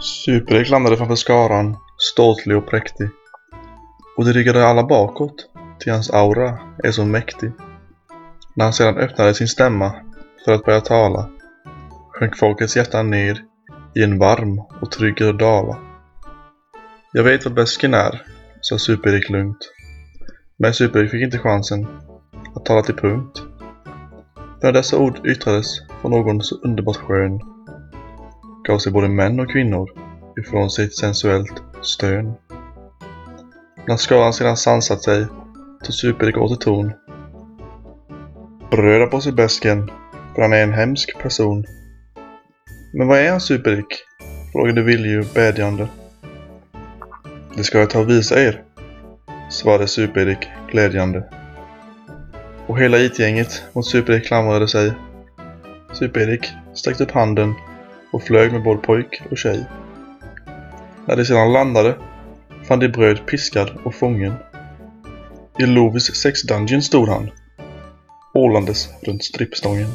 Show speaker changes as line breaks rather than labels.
Super-Erik landade framför skaran, ståtlig och präktig. Och de ryggade alla bakåt, till hans aura är så mäktig. När han sedan öppnade sin stämma för att börja tala sjönk folkets hjärtan ner i en varm och trygg dala. Jag vet vad bäsken är, sa SuperErik lugnt. Men SuperErik fick inte chansen att tala till punkt. När dessa ord yttrades från någon så underbart skön gav sig både män och kvinnor ifrån sig ett sensuellt stön. När skaran sedan sansat sig tog Super-Erik åter ton. Bröda på sig bäsken, för han är en hemsk person. Men vad är han Super-Erik? frågade Vilju bedjande. Det ska jag ta och visa er, svarade Super-Erik glädjande. Och hela IT-gänget mot Super-Erik klamrade sig. Super-Erik sträckte upp handen och flög med både pojk och tjej. När de sedan landade fann de bröd piskad och fången. I Lovis sex dungeon stod han, ålandes runt strippstången.